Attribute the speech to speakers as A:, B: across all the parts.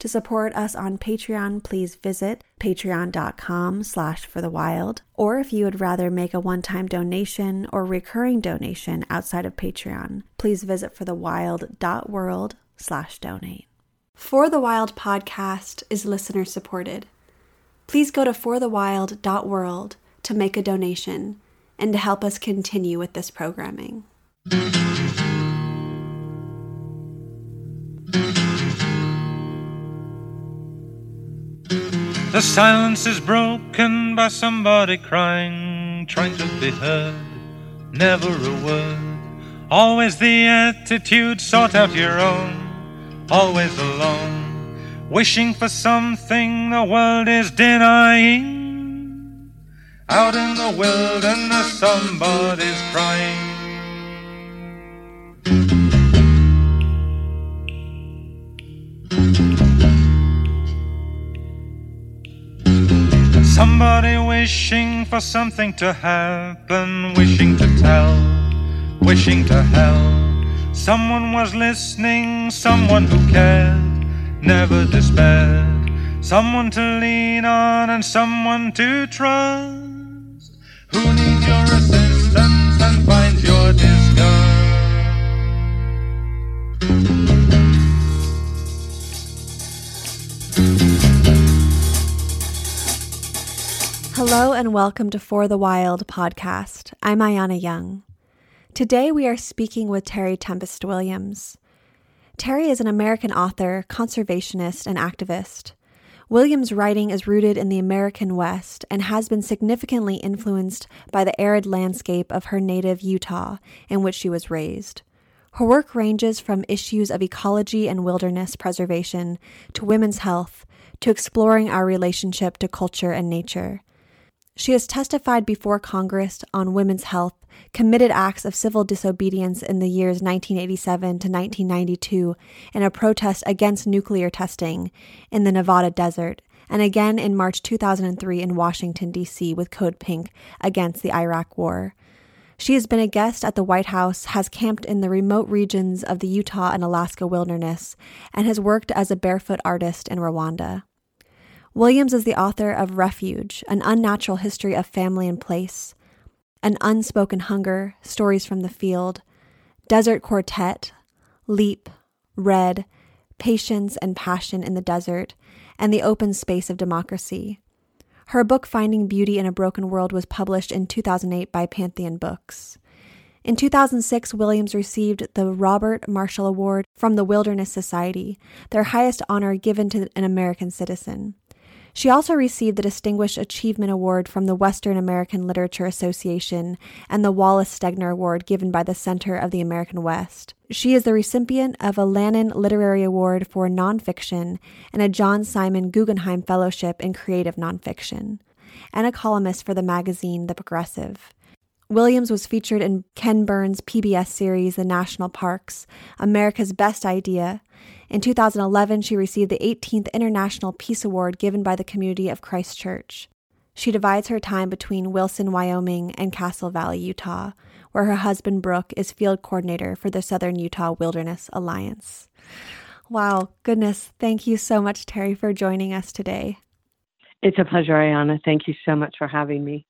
A: To support us on Patreon, please visit patreon.com slash for the wild. Or if you would rather make a one-time donation or recurring donation outside of Patreon, please visit forthewild.world slash donate. For the Wild podcast is listener supported. Please go to forthewild.world to make a donation and to help us continue with this programming.
B: The silence is broken by somebody crying, trying to be heard. Never a word. Always the attitude, sort out your own. Always alone. Wishing for something the world is denying. Out in the wilderness, somebody's crying. Somebody wishing for something to happen, wishing to tell, wishing to help. Someone was listening, someone who cared, never despaired. Someone to lean on and someone to trust. Who needs your assistance and finds your disgust?
A: Hello and welcome to For the Wild podcast. I'm Ayana Young. Today we are speaking with Terry Tempest Williams. Terry is an American author, conservationist, and activist. Williams' writing is rooted in the American West and has been significantly influenced by the arid landscape of her native Utah, in which she was raised. Her work ranges from issues of ecology and wilderness preservation to women's health to exploring our relationship to culture and nature. She has testified before Congress on women's health, committed acts of civil disobedience in the years 1987 to 1992 in a protest against nuclear testing in the Nevada desert, and again in March 2003 in Washington, D.C. with Code Pink against the Iraq War. She has been a guest at the White House, has camped in the remote regions of the Utah and Alaska wilderness, and has worked as a barefoot artist in Rwanda. Williams is the author of Refuge, An Unnatural History of Family and Place, An Unspoken Hunger, Stories from the Field, Desert Quartet, Leap, Red, Patience and Passion in the Desert, and The Open Space of Democracy. Her book Finding Beauty in a Broken World was published in 2008 by Pantheon Books. In 2006, Williams received the Robert Marshall Award from the Wilderness Society, their highest honor given to an American citizen. She also received the Distinguished Achievement Award from the Western American Literature Association and the Wallace Stegner Award given by the Center of the American West. She is the recipient of a Lannan Literary Award for Nonfiction and a John Simon Guggenheim Fellowship in Creative Nonfiction, and a columnist for the magazine The Progressive. Williams was featured in Ken Burns' PBS series The National Parks, America's Best Idea. In 2011, she received the 18th International Peace Award given by the community of Christchurch. She divides her time between Wilson, Wyoming, and Castle Valley, Utah, where her husband Brooke is field coordinator for the Southern Utah Wilderness Alliance. Wow, goodness, thank you so much, Terry, for joining us today.
C: It's a pleasure, Ayana. Thank you so much for having me.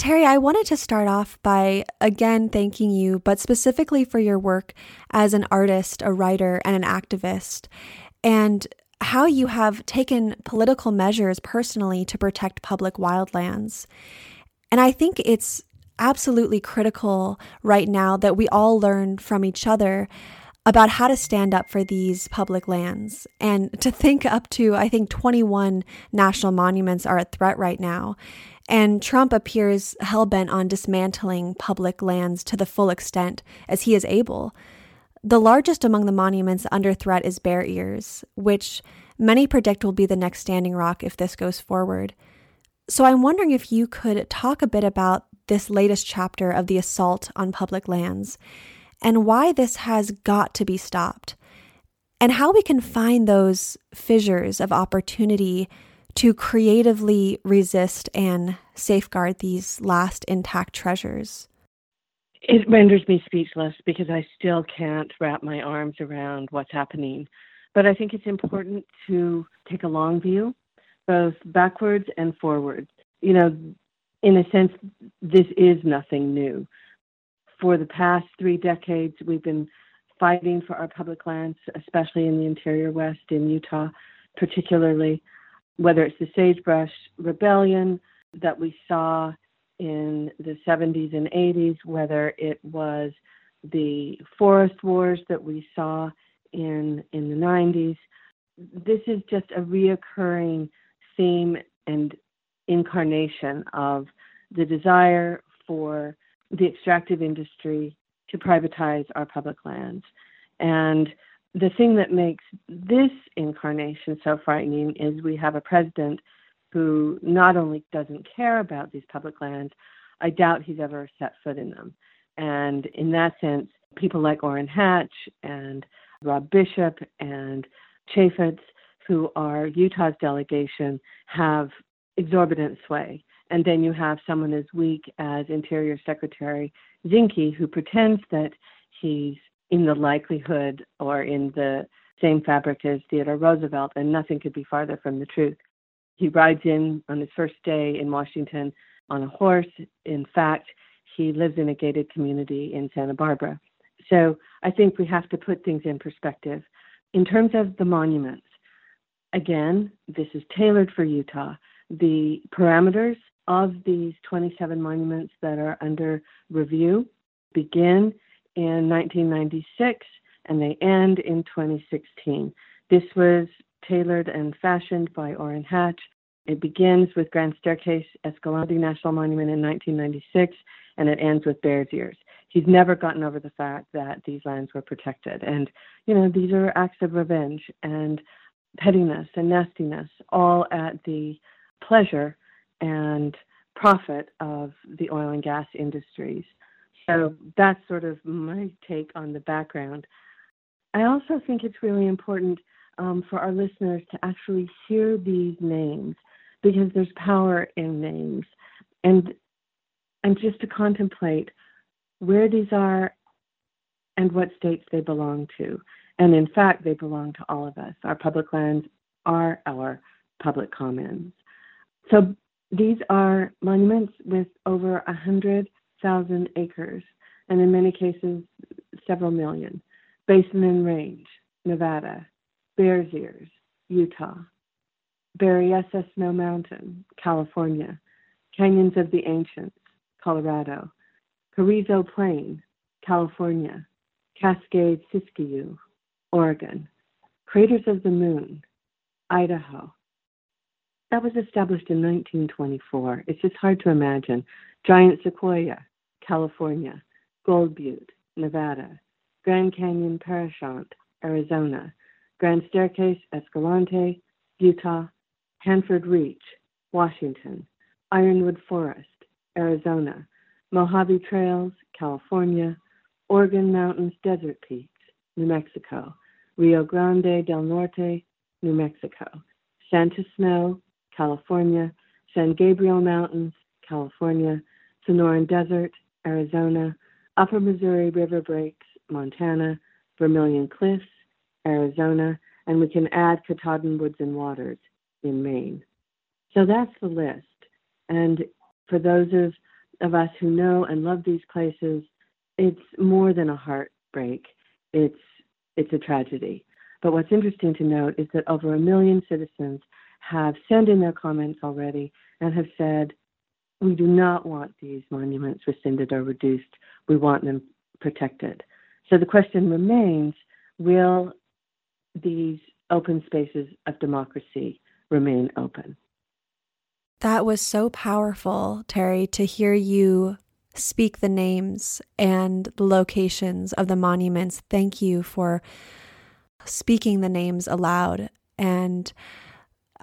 A: Terry, I wanted to start off by again thanking you, but specifically for your work as an artist, a writer, and an activist, and how you have taken political measures personally to protect public wildlands. And I think it's absolutely critical right now that we all learn from each other about how to stand up for these public lands and to think up to, I think, 21 national monuments are at threat right now. And Trump appears hell bent on dismantling public lands to the full extent as he is able. The largest among the monuments under threat is Bear Ears, which many predict will be the next standing rock if this goes forward. So I'm wondering if you could talk a bit about this latest chapter of the assault on public lands and why this has got to be stopped, and how we can find those fissures of opportunity to creatively resist and safeguard these last intact treasures.
C: It renders me speechless because I still can't wrap my arms around what's happening. But I think it's important to take a long view, both backwards and forwards. You know, in a sense, this is nothing new. For the past three decades, we've been fighting for our public lands, especially in the interior West, in Utah, particularly, whether it's the Sagebrush Rebellion that we saw in the 70s and 80s, whether it was the forest wars that we saw in in the 90s. This is just a reoccurring theme and incarnation of the desire for the extractive industry to privatize our public lands. And the thing that makes this incarnation so frightening is we have a president who not only doesn't care about these public lands, I doubt he's ever set foot in them. And in that sense, people like Orrin Hatch and Rob Bishop and Chaffetz, who are Utah's delegation, have exorbitant sway. And then you have someone as weak as Interior Secretary Zinke, who pretends that he's in the likelihood or in the same fabric as Theodore Roosevelt, and nothing could be farther from the truth. He rides in on his first day in Washington on a horse. In fact, he lives in a gated community in Santa Barbara. So I think we have to put things in perspective. In terms of the monuments, again, this is tailored for Utah. The parameters of these 27 monuments that are under review begin in 1996 and they end in 2016. This was tailored and fashioned by Orrin Hatch. It begins with Grand Staircase Escalante National Monument in 1996 and it ends with Bears Ears he's never gotten over the fact that these lands were protected. And, you know, these are acts of revenge and pettiness and nastiness, all at the pleasure and profit of the oil and gas industries. So that's sort of my take on the background. I also think it's really important um, for our listeners to actually hear these names because there's power in names and and just to contemplate where these are and what states they belong to. And in fact, they belong to all of us. Our public lands are our public commons. So these are monuments with over 100,000 acres, and in many cases, several million. Basin and Range, Nevada, Bears Ears, Utah, Berryessa Snow Mountain, California, Canyons of the Ancients, Colorado, Carrizo Plain, California, Cascade Siskiyou, Oregon, Craters of the Moon, Idaho. That was established in 1924. It's just hard to imagine. Giant Sequoia, California, Gold Butte, Nevada, Grand Canyon Parashant, Arizona, Grand Staircase Escalante, Utah, Hanford Reach, Washington, Ironwood Forest, Arizona, Mojave Trails, California, Organ Mountains Desert Peaks, New Mexico, Rio Grande del Norte, New Mexico, Sand to Snow, California, San Gabriel Mountains, California, Sonoran Desert, Arizona, Upper Missouri River Breaks, Montana, Vermilion Cliffs, Arizona, and we can add Katahdin Woods and Waters in Maine. So that's the list. And for those of of us who know and love these places, it's more than a heartbreak. It's it's a tragedy. But what's interesting to note is that over a million citizens have sent in their comments already and have said, we do not want these monuments rescinded or reduced. We want them protected. So the question remains will these open spaces of democracy remain open?
A: That was so powerful, Terry, to hear you speak the names and the locations of the monuments. Thank you for speaking the names aloud. And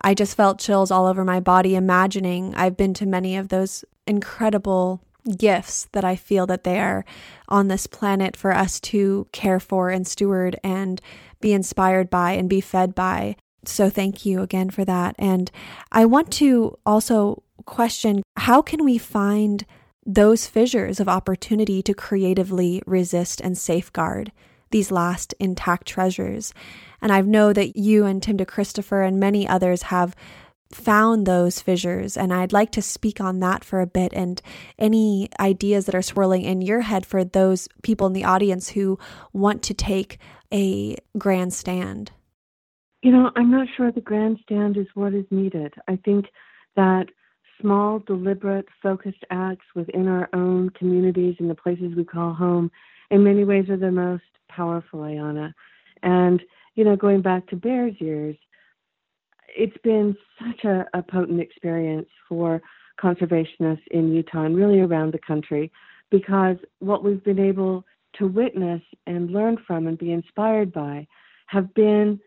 A: I just felt chills all over my body imagining I've been to many of those incredible gifts that I feel that they are on this planet for us to care for and steward and be inspired by and be fed by. So thank you again for that. And I want to also question how can we find those fissures of opportunity to creatively resist and safeguard these last intact treasures? And I know that you and Tim DeChristopher and many others have found those fissures. And I'd like to speak on that for a bit and any ideas that are swirling in your head for those people in the audience who want to take a grandstand.
C: You know, I'm not sure the grandstand is what is needed. I think that small, deliberate, focused acts within our own communities and the places we call home, in many ways, are the most powerful, Ayana. And, you know, going back to Bears Ears, it's been such a, a potent experience for conservationists in Utah and really around the country because what we've been able to witness and learn from and be inspired by have been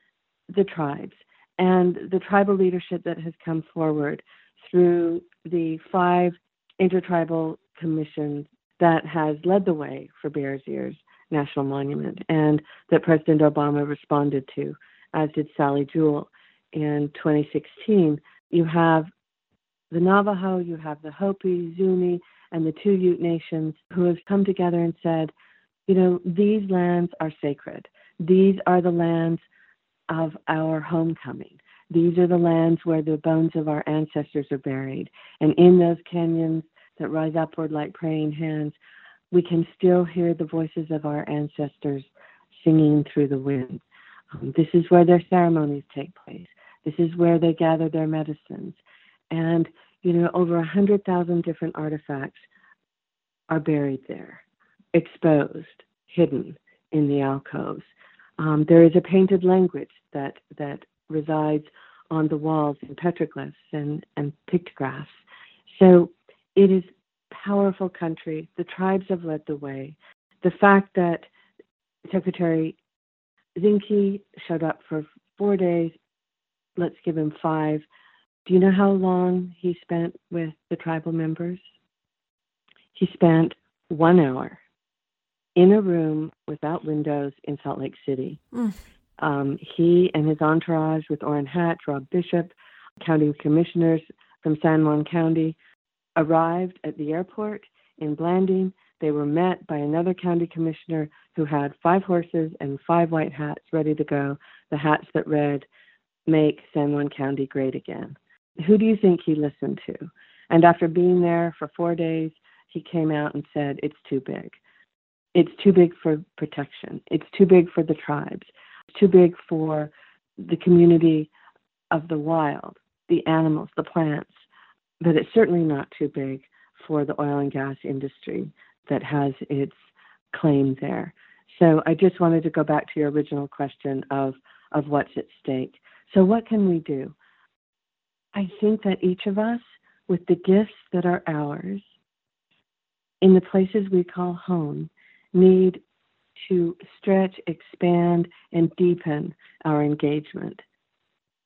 C: the tribes and the tribal leadership that has come forward through the five intertribal commissions that has led the way for Bears Ears National Monument and that President Obama responded to, as did Sally Jewell in 2016. You have the Navajo, you have the Hopi, Zuni, and the two Ute nations who have come together and said, you know, these lands are sacred. These are the lands of our homecoming. These are the lands where the bones of our ancestors are buried. And in those canyons that rise upward like praying hands, we can still hear the voices of our ancestors singing through the wind. Um, this is where their ceremonies take place. This is where they gather their medicines. And, you know, over a 100,000 different artifacts are buried there, exposed, hidden in the alcoves. Um, there is a painted language that, that resides on the walls in petroglyphs and, and pictographs. So it is powerful country. The tribes have led the way. The fact that Secretary Zinke showed up for four days, let's give him five. Do you know how long he spent with the tribal members? He spent one hour in a room without windows in Salt Lake City. Mm. Um, he and his entourage, with Orrin Hatch, Rob Bishop, county commissioners from San Juan County, arrived at the airport in Blanding. They were met by another county commissioner who had five horses and five white hats ready to go, the hats that read, Make San Juan County Great Again. Who do you think he listened to? And after being there for four days, he came out and said, It's too big. It's too big for protection. It's too big for the tribes. It's too big for the community of the wild, the animals, the plants. But it's certainly not too big for the oil and gas industry that has its claim there. So I just wanted to go back to your original question of, of what's at stake. So, what can we do? I think that each of us, with the gifts that are ours, in the places we call home, need to stretch, expand, and deepen our engagement.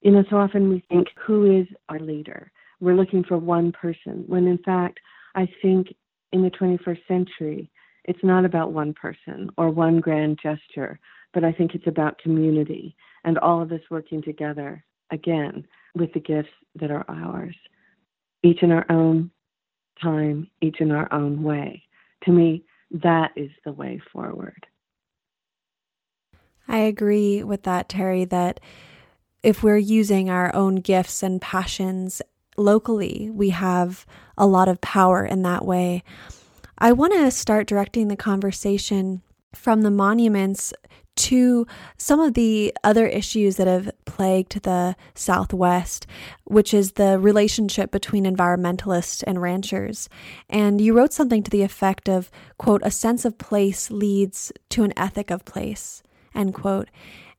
C: You know, so often we think, who is our leader? We're looking for one person, when in fact, I think in the 21st century, it's not about one person or one grand gesture, but I think it's about community and all of us working together again with the gifts that are ours, each in our own time, each in our own way. To me, that is the way forward.
A: I agree with that, Terry, that if we're using our own gifts and passions locally, we have a lot of power in that way. I want to start directing the conversation from the monuments to some of the other issues that have plagued the Southwest, which is the relationship between environmentalists and ranchers. And you wrote something to the effect of, quote, a sense of place leads to an ethic of place, end quote.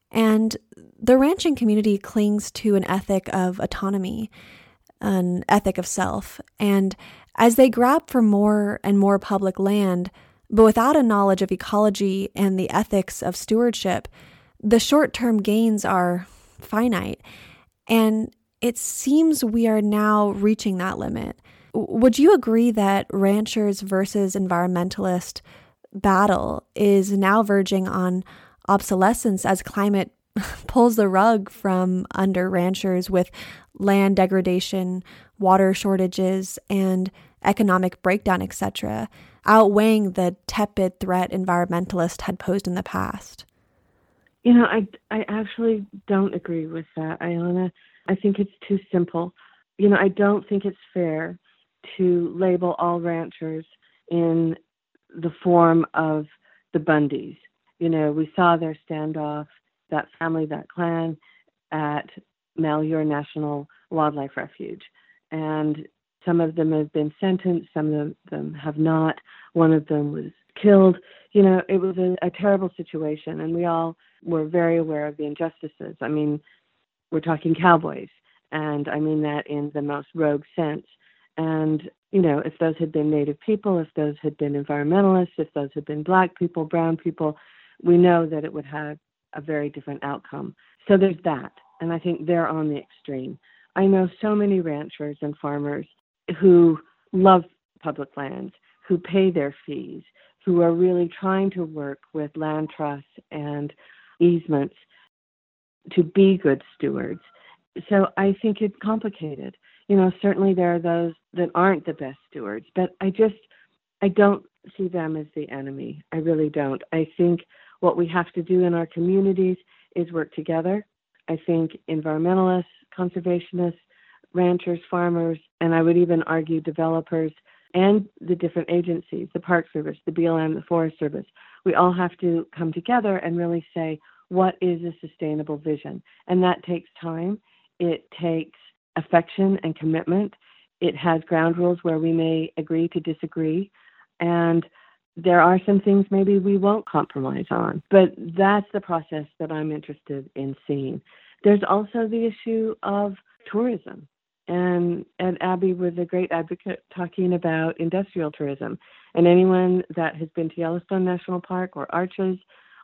A: And the ranching community clings to an ethic of autonomy, an ethic of self. And As they grab for more and more public land, but without a knowledge of ecology and the ethics of stewardship, the short term gains are finite. And it seems we are now reaching that limit. Would you agree that ranchers versus environmentalist battle is now verging on obsolescence as climate pulls the rug from under ranchers with land degradation, water shortages, and economic breakdown, etc., outweighing the tepid threat environmentalists had posed in the past?
C: You know, I, I actually don't agree with that, Ayana. I think it's too simple. You know, I don't think it's fair to label all ranchers in the form of the Bundys. You know, we saw their standoff, that family, that clan, at Malheur National Wildlife Refuge. And some of them have been sentenced, some of them have not. One of them was killed. You know, it was a, a terrible situation, and we all were very aware of the injustices. I mean, we're talking cowboys, and I mean that in the most rogue sense. And, you know, if those had been Native people, if those had been environmentalists, if those had been black people, brown people, we know that it would have a very different outcome. So there's that. And I think they're on the extreme. I know so many ranchers and farmers who love public lands, who pay their fees, who are really trying to work with land trusts and easements to be good stewards. So I think it's complicated you know, certainly there are those that aren't the best stewards, but I just, I don't see them as the enemy. I really don't. I think what we have to do in our communities is work together. I think environmentalists, conservationists, ranchers, farmers, and I would even argue developers and the different agencies, the Park Service, the BLM, the Forest Service, we all have to come together and really say, what is a sustainable vision? And that takes time. It takes affection and commitment. It has ground rules where we may agree to disagree. And there are some things maybe we won't compromise on. But that's the process that I'm interested in seeing. There's also the issue of tourism. And, and Abbey was a great advocate talking about industrial tourism. And anyone that has been to Yellowstone National Park or Arches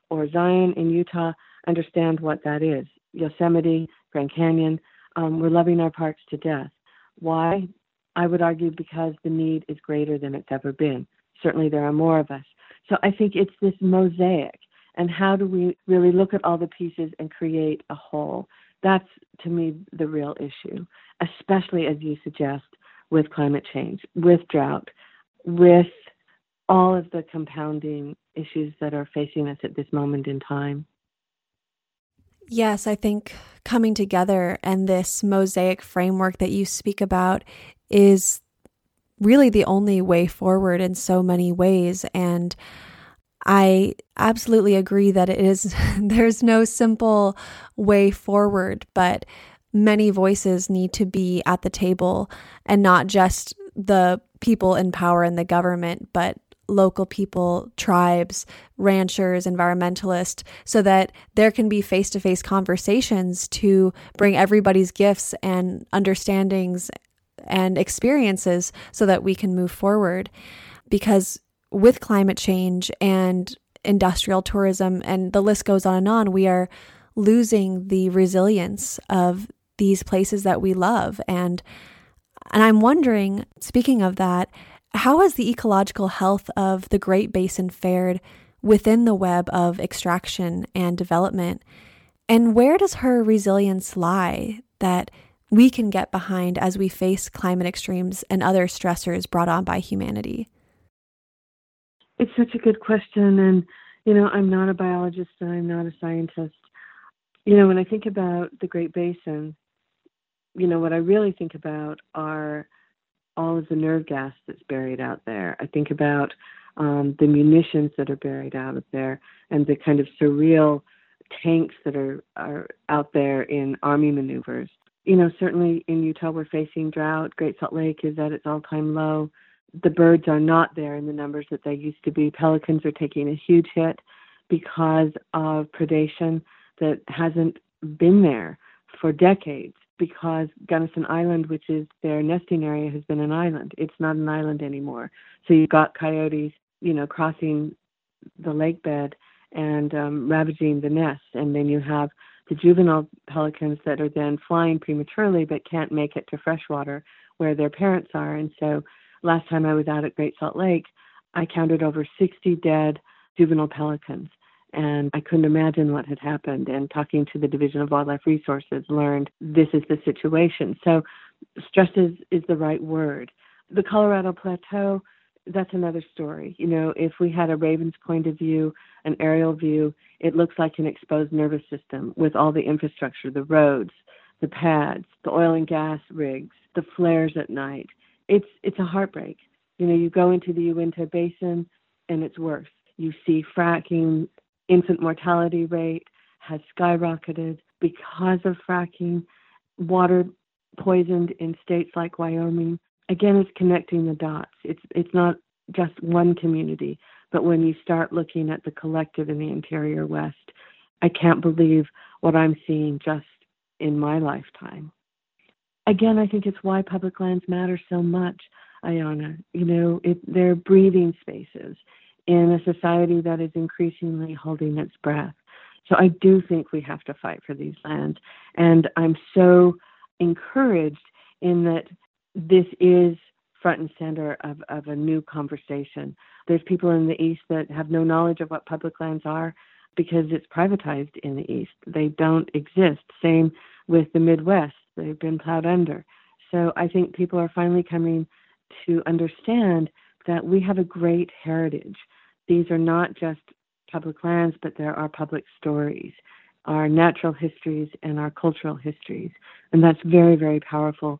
C: or Zion in Utah understand what that is. Yosemite, Grand Canyon, um, we're loving our parks to death. Why? I would argue because the need is greater than it's ever been. Certainly, there are more of us. So I think it's this mosaic. And how do we really look at all the pieces and create a whole? That's, to me, the real issue, especially as you suggest with climate change, with drought, with all of the compounding issues that are facing us at this moment in time.
A: Yes, I think coming together and this mosaic framework that you speak about is really the only way forward in so many ways. And I absolutely agree that it is, there's no simple way forward, but many voices need to be at the table and not just the people in power in the government, but local people, tribes, ranchers, environmentalists, so that there can be face to face conversations to bring everybody's gifts and understandings and experiences so that we can move forward. Because with climate change and industrial tourism, and the list goes on and on, we are losing the resilience of these places that we love. And and I'm wondering, speaking of that, how has the ecological health of the Great Basin fared within the web of extraction and development? And where does her resilience lie that we can get behind as we face climate extremes and other stressors brought on by humanity?
C: It's such a good question. And, you know, I'm not a biologist and I'm not a scientist. You know, when I think about the Great Basin, you know, what I really think about are all of the nerve gas that's buried out there. I think about um, the munitions that are buried out of there and the kind of surreal tanks that are, are out there in army maneuvers. You know, certainly in Utah, we're facing drought. Great Salt Lake is at its all time low. The birds are not there in the numbers that they used to be. Pelicans are taking a huge hit because of predation that hasn't been there for decades because Gunnison Island, which is their nesting area, has been an island. It's not an island anymore. So you've got coyotes, you know, crossing the lake bed and um, ravaging the nest. And then you have the juvenile pelicans that are then flying prematurely but can't make it to freshwater where their parents are. And so last time I was out at Great Salt Lake, I counted over 60 dead juvenile pelicans and I couldn't imagine what had happened. And talking to the Division of Wildlife Resources, learned this is the situation. So, stress is, is the right word. The Colorado Plateau, that's another story. You know, if we had a raven's point of view, an aerial view, it looks like an exposed nervous system with all the infrastructure, the roads, the pads, the oil and gas rigs, the flares at night. It's it's a heartbreak. You know, you go into the Uinta Basin and it's worse. You see fracking infant mortality rate has skyrocketed because of fracking, water poisoned in states like Wyoming. Again, it's connecting the dots. It's it's not just one community, but when you start looking at the collective in the interior West, I can't believe what I'm seeing just in my lifetime. Again, I think it's why public lands matter so much, Ayana. You know, it, they're breathing spaces in a society that is increasingly holding its breath. So I do think we have to fight for these lands. And I'm so encouraged in that this is front and center of, of a new conversation. There's people in the East that have no knowledge of what public lands are because it's privatized in the East. They don't exist. Same with the Midwest, they've been plowed under. So I think people are finally coming to understand that we have a great heritage. These are not just public lands, but there are public stories, our natural histories, and our cultural histories. And that's very, very powerful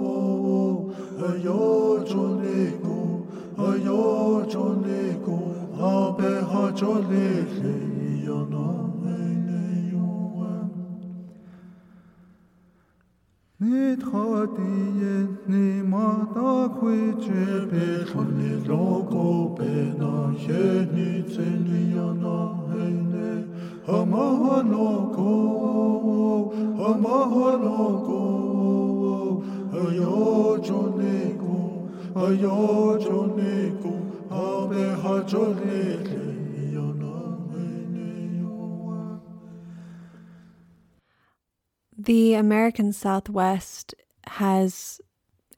D: ko na be ha jone le ya na hene hama holo ko hama holo ko ayo jone ko ayo jone ko ha be ha jone le ya na hene yo Nidhatiye ni mata kwiche be khuni logo be na ye ni tseni yana hene hama logo hama logo
A: The American Southwest has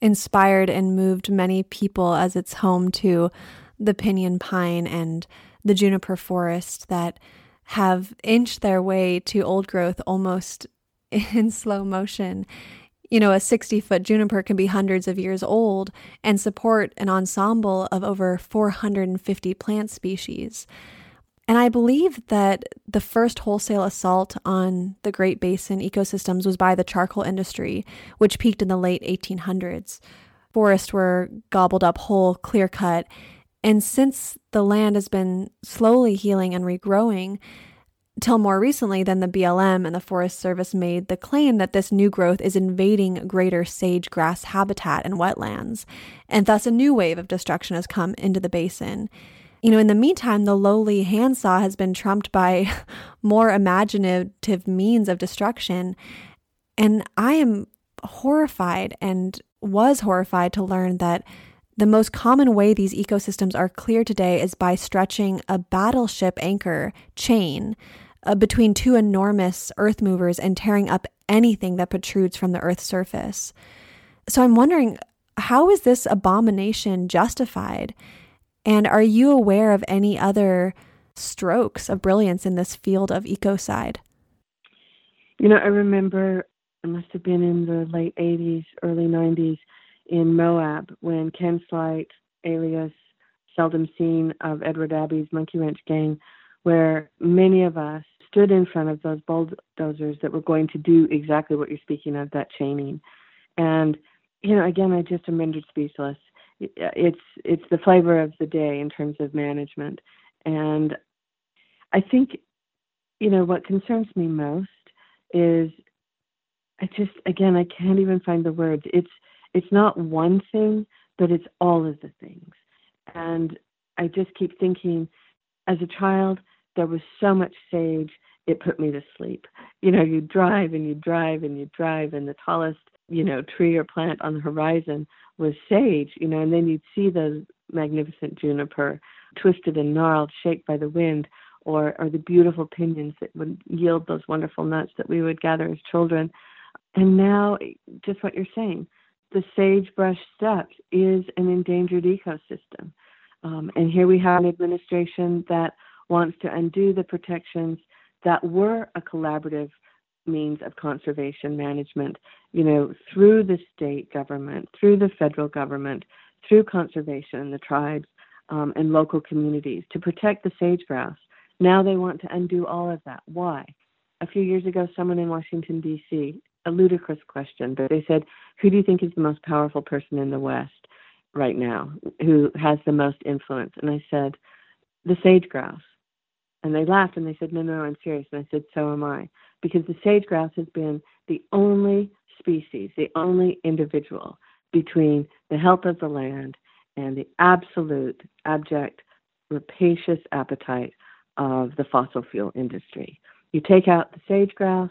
A: inspired and moved many people as its home to the pinyon pine and the juniper forest that have inched their way to old growth almost in slow motion. You know, a 60 foot juniper can be hundreds of years old and support an ensemble of over 450 plant species. And I believe that the first wholesale assault on the Great Basin ecosystems was by the charcoal industry, which peaked in the late 1800s. Forests were gobbled up whole, clear cut. And since the land has been slowly healing and regrowing, till more recently than the BLM and the Forest Service made the claim that this new growth is invading greater sage grouse habitat and wetlands, and thus a new wave of destruction has come into the basin. You know, in the meantime, the lowly handsaw has been trumped by more imaginative means of destruction. And I am horrified and was horrified to learn that the most common way these ecosystems are cleared today is by stretching a battleship anchor chain uh, between two enormous earth movers and tearing up anything that protrudes from the earth's surface. So I'm wondering how is this abomination justified? And are you aware of any other strokes of brilliance in this field of ecocide?
C: You know, I remember it must have been in the late 80s, early 90s in Moab when Ken Sleight, alias seldom seen of Edward Abbey's Monkey Wrench Gang, where many of us stood in front of those bulldozers that were going to do exactly what you're speaking of, that chaining. And you know, again, I just am rendered speechless. It's it's the flavor of the day in terms of management, and I think, you know, what concerns me most is I just again I can't even find the words. It's it's not one thing, but it's all of the things. And I just keep thinking as a child there was so much sage it put me to sleep. You know, you drive and you drive and you drive and the tallest, you know, tree or plant on the horizon was sage, you know, and then you'd see those magnificent juniper twisted and gnarled, shaped by the wind, or or the beautiful pinyons that would yield those wonderful nuts that we would gather as children. And now, just what you're saying, the sagebrush steppe is an endangered ecosystem. Um, and here we have an administration that wants to undo the protections that were a collaborative means of conservation management, you know, through the state government, through the federal government, through conservation, the tribes, um, and local communities to protect the sage grouse. Now they want to undo all of that. Why? A few years ago, someone in Washington, D.C., a ludicrous question, but they said, Who do you think is the most powerful person in the West right now? Who has the most influence? And I said, The sage grouse. And they laughed and they said, No, no, I'm serious. And I said, So am I. Because the sage grouse has been the only species, the only individual between the health of the land and the absolute, abject, rapacious appetite of the fossil fuel industry. You take out the sage grouse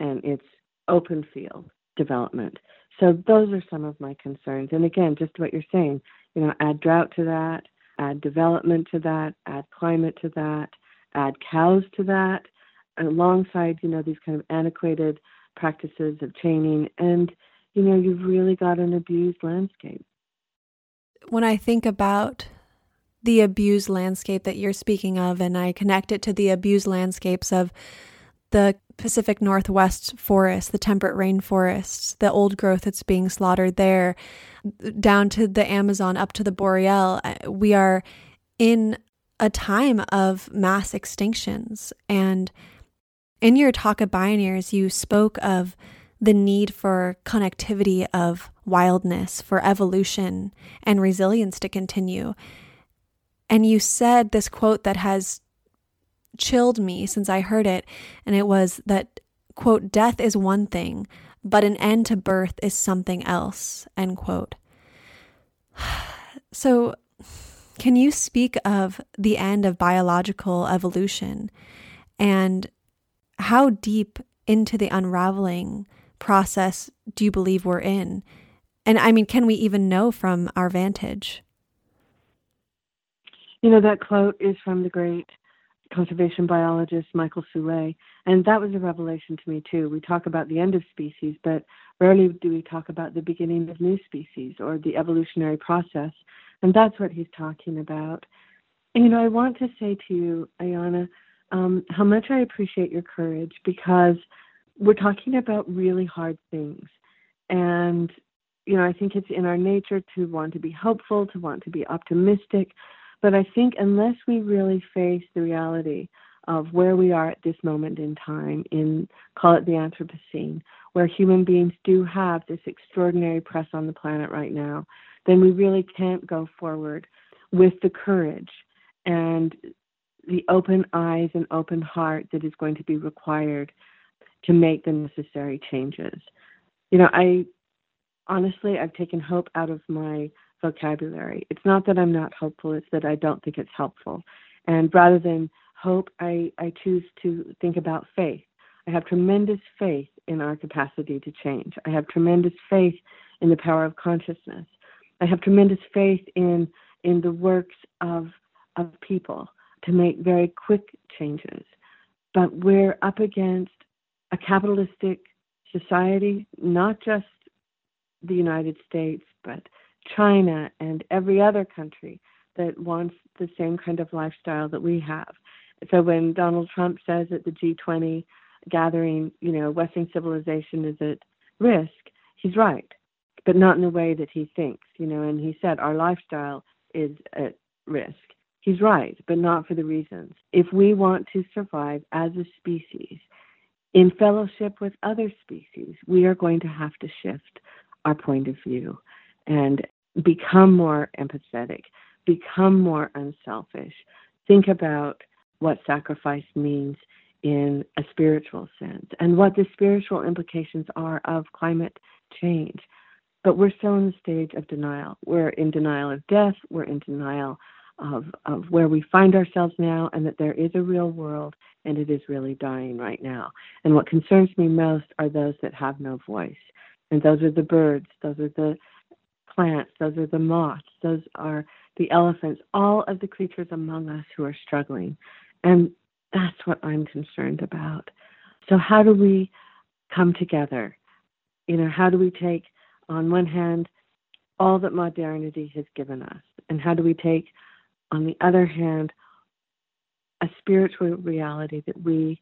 C: and it's open field development. So those are some of my concerns. And again, just what you're saying, you know, add drought to that, add development to that, add climate to that, add cows to that, alongside, you know, these kind of antiquated practices of chaining. And, you know, you've really got an abused landscape.
A: When I think about the abused landscape that you're speaking of, and I connect it to the abused landscapes of the Pacific Northwest forest, the temperate rainforests, the old growth that's being slaughtered there, down to the Amazon, up to the Boreal. Uh, we are in a time of mass extinctions. And in your talk of Bioneers, you spoke of the need for connectivity of wildness, for evolution and resilience to continue. And you said this quote that has chilled me since I heard it, and it was that, quote, death is one thing, but an end to birth is something else, end quote. So, can you speak of the end of biological evolution and how deep into the unraveling process do you believe we're in? And I mean, can we even know from our vantage?
C: You know, that quote is from the great conservation biologist Michael Soule, and that was a revelation to me too. We talk about the end of species, but rarely do we talk about the beginning of new species or the evolutionary process, and that's what he's talking about. And, you know, I want to say to you, Ayana, um, how much I appreciate your courage because we're talking about really hard things, and you know, I think it's in our nature to want to be hopeful, to want to be optimistic, but I think unless we really face the reality of where we are at this moment in time, in call it the Anthropocene, where human beings do have this extraordinary press on the planet right now, then we really can't go forward with the courage and the open eyes and open heart that is going to be required to make the necessary changes. You know, I honestly, I've taken hope out of my vocabulary. It's not that I'm not hopeful, it's that I don't think it's helpful. And rather than hope, I, I choose to think about faith. I have tremendous faith in our capacity to change. I have tremendous faith in the power of consciousness. I have tremendous faith in in the works of of people to make very quick changes. But we're up against a capitalistic society, not just the United States, but China and every other country that wants the same kind of lifestyle that we have. So when Donald Trump says at the G20 gathering, you know, Western civilization is at risk, he's right, but not in the way that he thinks, you know, and he said our lifestyle is at risk. He's right, but not for the reasons. If we want to survive as a species in fellowship with other species, we are going to have to shift our point of view and become more empathetic, become more unselfish, think about what sacrifice means in a spiritual sense and what the spiritual implications are of climate change. But we're still in the stage of denial. We're in denial of death, we're in denial of, of where we find ourselves now, and that there is a real world and it is really dying right now. And what concerns me most are those that have no voice. And those are the birds, those are the plants, those are the moths, those are the elephants, all of the creatures among us who are struggling. And that's what I'm concerned about. So, how do we come together? You know, how do we take, on one hand, all that modernity has given us? And how do we take, on the other hand, a spiritual reality that we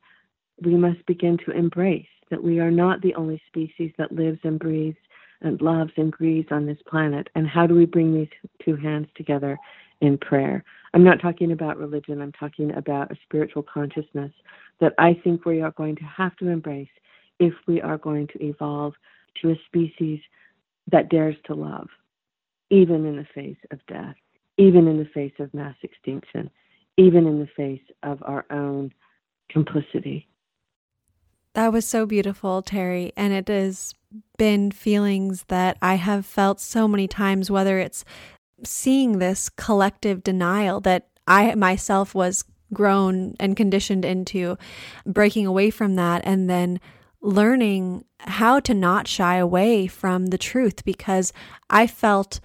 C: we must begin to embrace that we are not the only species that lives and breathes and loves and grieves on this planet. And how do we bring these two hands together in prayer? I'm not talking about religion, I'm talking about a spiritual consciousness that I think we are going to have to embrace if we are going to evolve to a species that dares to love, even in the face of death, even in the face of mass extinction, even in the face of our own complicity.
A: That was so beautiful, Terry. And it has been feelings that I have felt so many times, whether it's seeing this collective denial that I myself was grown and conditioned into, breaking away from that, and then learning how to not shy away from the truth because I felt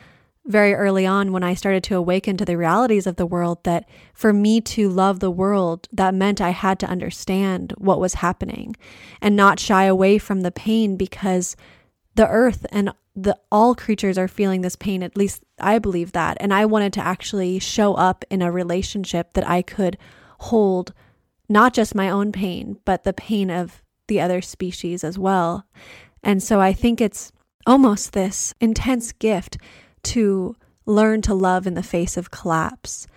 A: very early on when I started to awaken to the realities of the world that for me to love the world, that meant I had to understand what was happening and not shy away from the pain because the earth and the all creatures are feeling this pain. At least I believe that. And I wanted to actually show up in a relationship that I could hold not just my own pain but the pain of the other species as well. And so I think it's almost this intense gift to learn to love in the face of collapse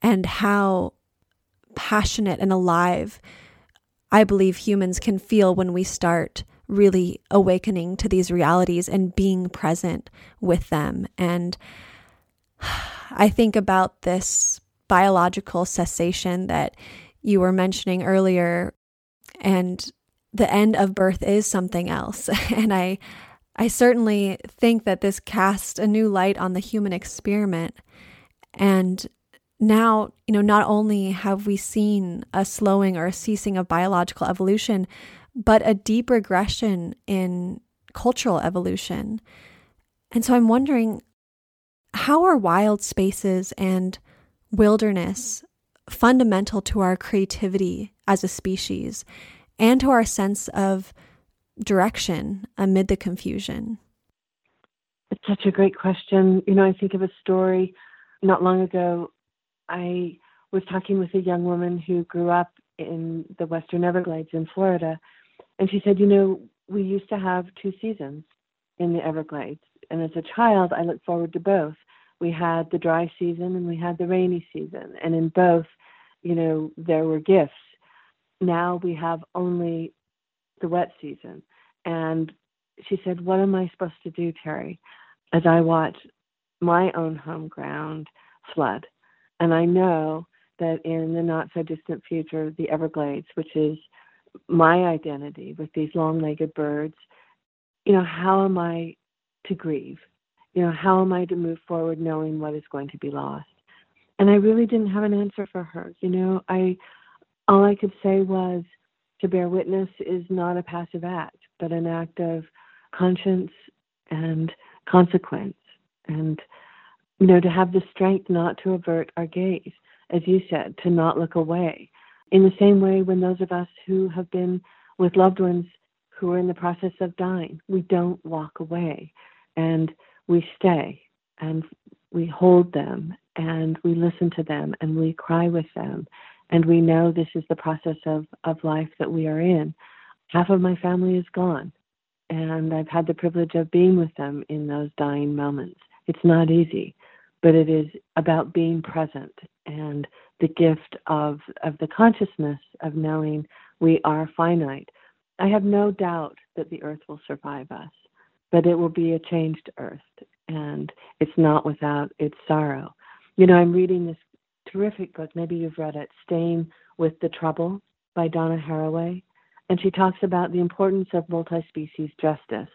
A: and how passionate and alive I believe humans can feel when we start really awakening to these realities and being present with them. And I think about this biological cessation that you were mentioning earlier and the end of birth is something else and i I certainly think that this casts a new light on the human experiment. And now, you know, not only have we seen a slowing or a ceasing of biological evolution, but a deep regression in cultural evolution. And so I'm wondering how are wild spaces and wilderness fundamental to our creativity as a species and to our sense of direction amid the confusion?
C: It's such a great question. You know, I think of a story not long ago. I was talking with a young woman who grew up in the Western Everglades in Florida, and she said, You know, we used to have two seasons in the Everglades. And as a child, I looked forward to both. We had the dry season and we had the rainy season. And in both, you know, there were gifts. Now we have only the wet season. And she said, What am I supposed to do, Terry, as I watch my own home ground flood? And I know that in the not so distant future, the Everglades, which is my identity with these long legged birds, you know, how am I to grieve? You know, how am I to move forward knowing what is going to be lost? And I really didn't have an answer for her. You know, I all I could say was, to bear witness is not a passive act, but an act of conscience and consequence. And, you know, to have the strength not to avert our gaze, as you said, to not look away. In the same way, when those of us who have been with loved ones who are in the process of dying, we don't walk away and we stay and we hold them and we listen to them and we cry with them and we know this is the process of, of life that we are in. Half of my family is gone, and I've had the privilege of being with them in those dying moments. It's not easy, but it is about being present and the gift of, of the consciousness of knowing we are finite. I have no doubt that the earth will survive us. but it will be a changed earth, and it's not without its sorrow. You know, I'm reading this terrific book, maybe you've read it, Staying with the Trouble by Donna Haraway. And she talks about the importance of multi species justice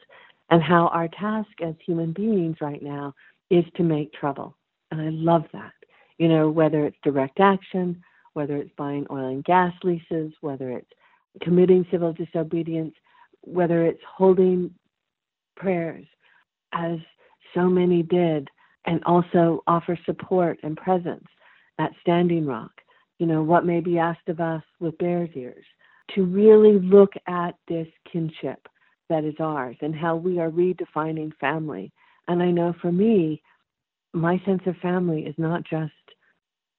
C: and how our task as human beings right now is to make trouble. And I love that. You know, whether it's direct action, whether it's buying oil and gas leases, whether it's committing civil disobedience, whether it's holding prayers, as so many did, and also offer support and presence at Standing Rock. You know, what may be asked of us with Bears Ears, to really look at this kinship that is ours and how we are redefining family. And I know for me, my sense of family is not just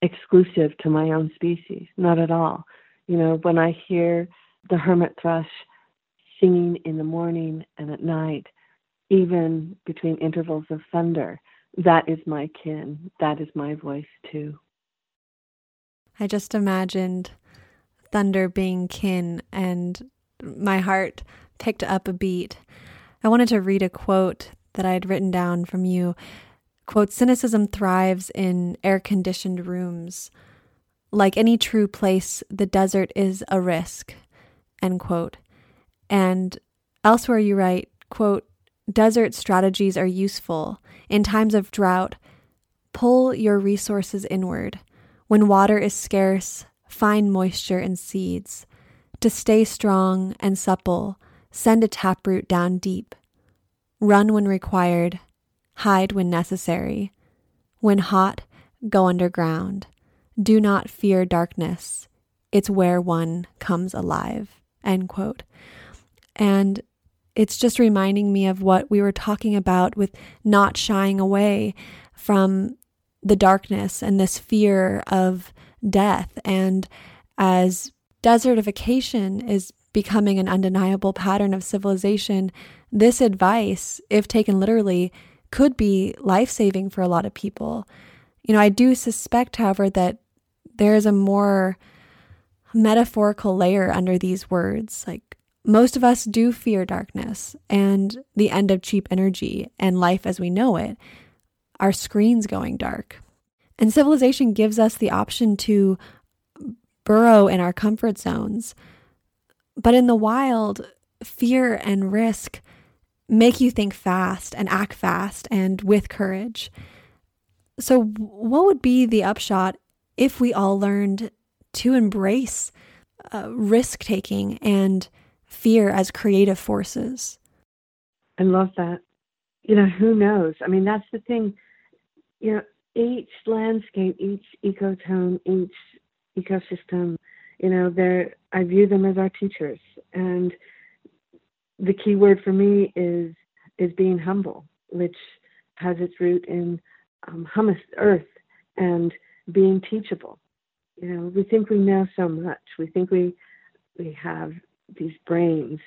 C: exclusive to my own species, not at all. You know, when I hear the hermit thrush singing in the morning and at night, even between intervals of thunder, that is my kin. That is my voice too.
A: I just imagined thunder being kin, and my heart picked up a beat. I wanted to read a quote that I had written down from you. Quote Cynicism thrives in air conditioned rooms. Like any true place, the desert is a risk. End quote. And elsewhere you write, quote, desert strategies are useful. In times of drought, pull your resources inward. When water is scarce, find moisture in seeds. To stay strong and supple, send a taproot down deep. Run when required, hide when necessary. When hot, go underground. Do not fear darkness. It's where one comes alive. End quote. And it's just reminding me of what we were talking about with not shying away from the darkness and this fear of death. And as desertification is becoming an undeniable pattern of civilization, this advice, if taken literally, could be life saving for a lot of people. You know, I do suspect, however, that there is a more metaphorical layer under these words. Like, most of us do fear darkness and the end of cheap energy and life as we know it, our screens going dark. And civilization gives us the option to burrow in our comfort zones. But in the wild, fear and risk make you think fast and act fast and with courage. So, what would be the upshot if we all learned to embrace uh, risk taking and fear as creative forces?
C: I love that. You know, who knows? I mean, that's the thing. You know, each landscape, each ecotone, each ecosystem, you know, they're I view them as our teachers. And the key word for me is is being humble, which has its root in um, humus, earth, and being teachable. You know, we think we know so much. We think we we have these brains,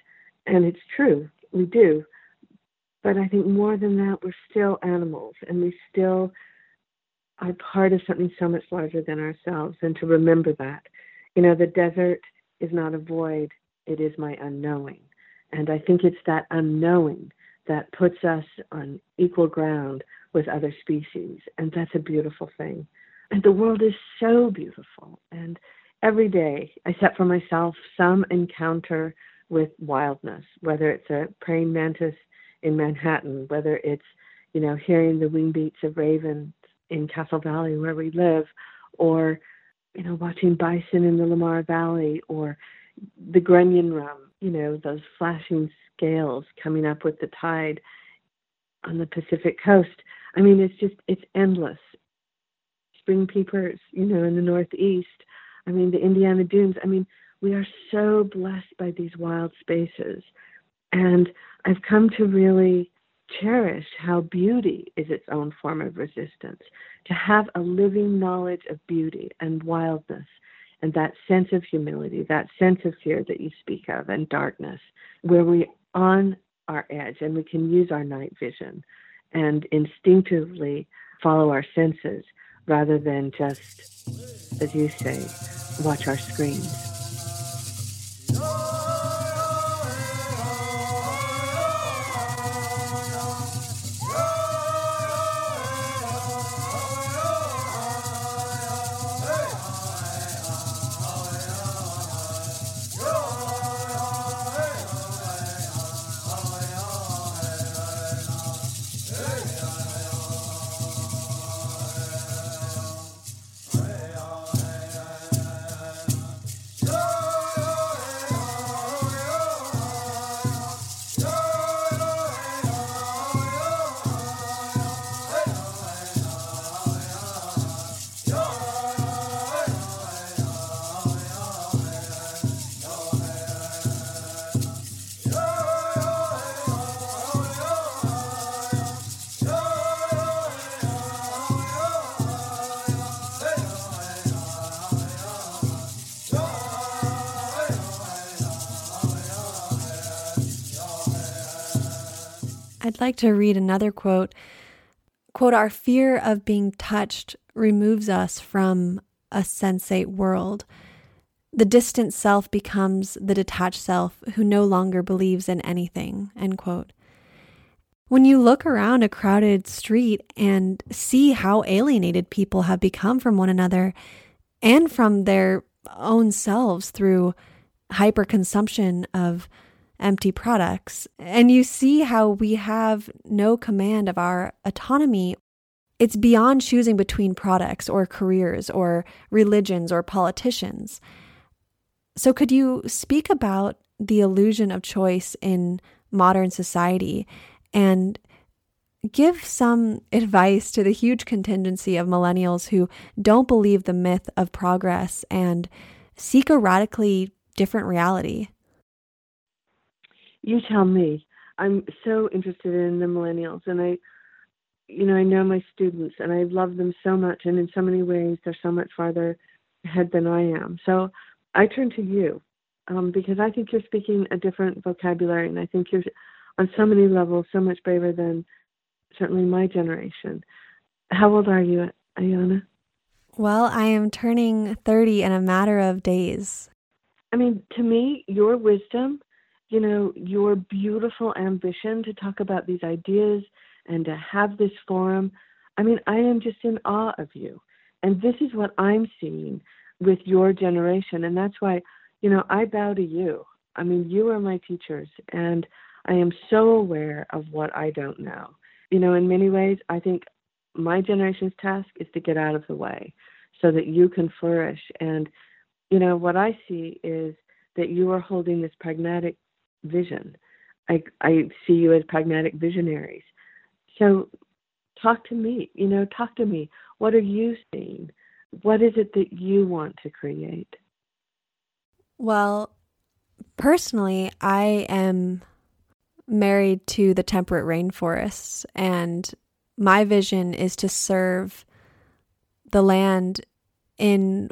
C: and it's true, we do. But I think more than that, we're still animals, and we still are part of something so much larger than ourselves, and to remember that. You know, the desert is not a void, it is my unknowing. And I think it's that unknowing that puts us on equal ground with other species. And that's a beautiful thing. And the world is so beautiful. And every day I set for myself some encounter with wildness, whether it's a praying mantis in Manhattan, whether it's, you know, hearing the wing beats of ravens in Castle Valley where we live, or you know watching bison in the Lamar Valley, or the Grunion you know those flashing scales coming up with the tide on the Pacific coast. I mean, it's just it's endless. Spring peepers, you know, in the Northeast. I mean, the Indiana Dunes. I mean, we are so blessed by these wild spaces, and I've come to really cherish how beauty is its own form of resistance, to have a living knowledge of beauty and wildness and that sense of humility, that sense of fear that you speak of, and darkness, where we're on our edge and we can use our night vision and instinctively follow our senses rather than just, as you say, watch our screens.
A: I'd like to read another quote. Quote, our fear of being touched removes us from a sensate world. The distant self becomes the detached self who no longer believes in anything. End quote. When you look around a crowded street and see how alienated people have become from one another and from their own selves through hyperconsumption of empty products, and you see how we have no command of our autonomy, it's beyond choosing between products or careers or religions or politicians. So, could you speak about the illusion of choice in modern society and give some advice to the huge contingency of millennials who don't believe the myth of progress and seek a radically different reality?
C: You tell me. I'm so interested in the millennials, and I, you know, I know my students, and I love them so much, and in so many ways, they're so much farther ahead than I am. So I turn to you um, because I think you're speaking a different vocabulary, and I think you're on so many levels so much braver than certainly my generation. How old are you, Ayana?
A: Well, I am turning 30 in a matter of days.
C: I mean, to me, your wisdom, you know, your beautiful ambition to talk about these ideas and to have this forum, I mean, I am just in awe of you. And this is what I'm seeing with your generation. And that's why, you know, I bow to you. I mean, you are my teachers. And I am so aware of what I don't know. You know, in many ways, I think my generation's task is to get out of the way so that you can flourish. And, you know, what I see is that you are holding this pragmatic vision. I, I see you as pragmatic visionaries. So talk to me, you know, talk to me. What are you seeing? What is it that you want to create?
A: Well, personally, I am married to the temperate rainforests, and my vision is to serve the land in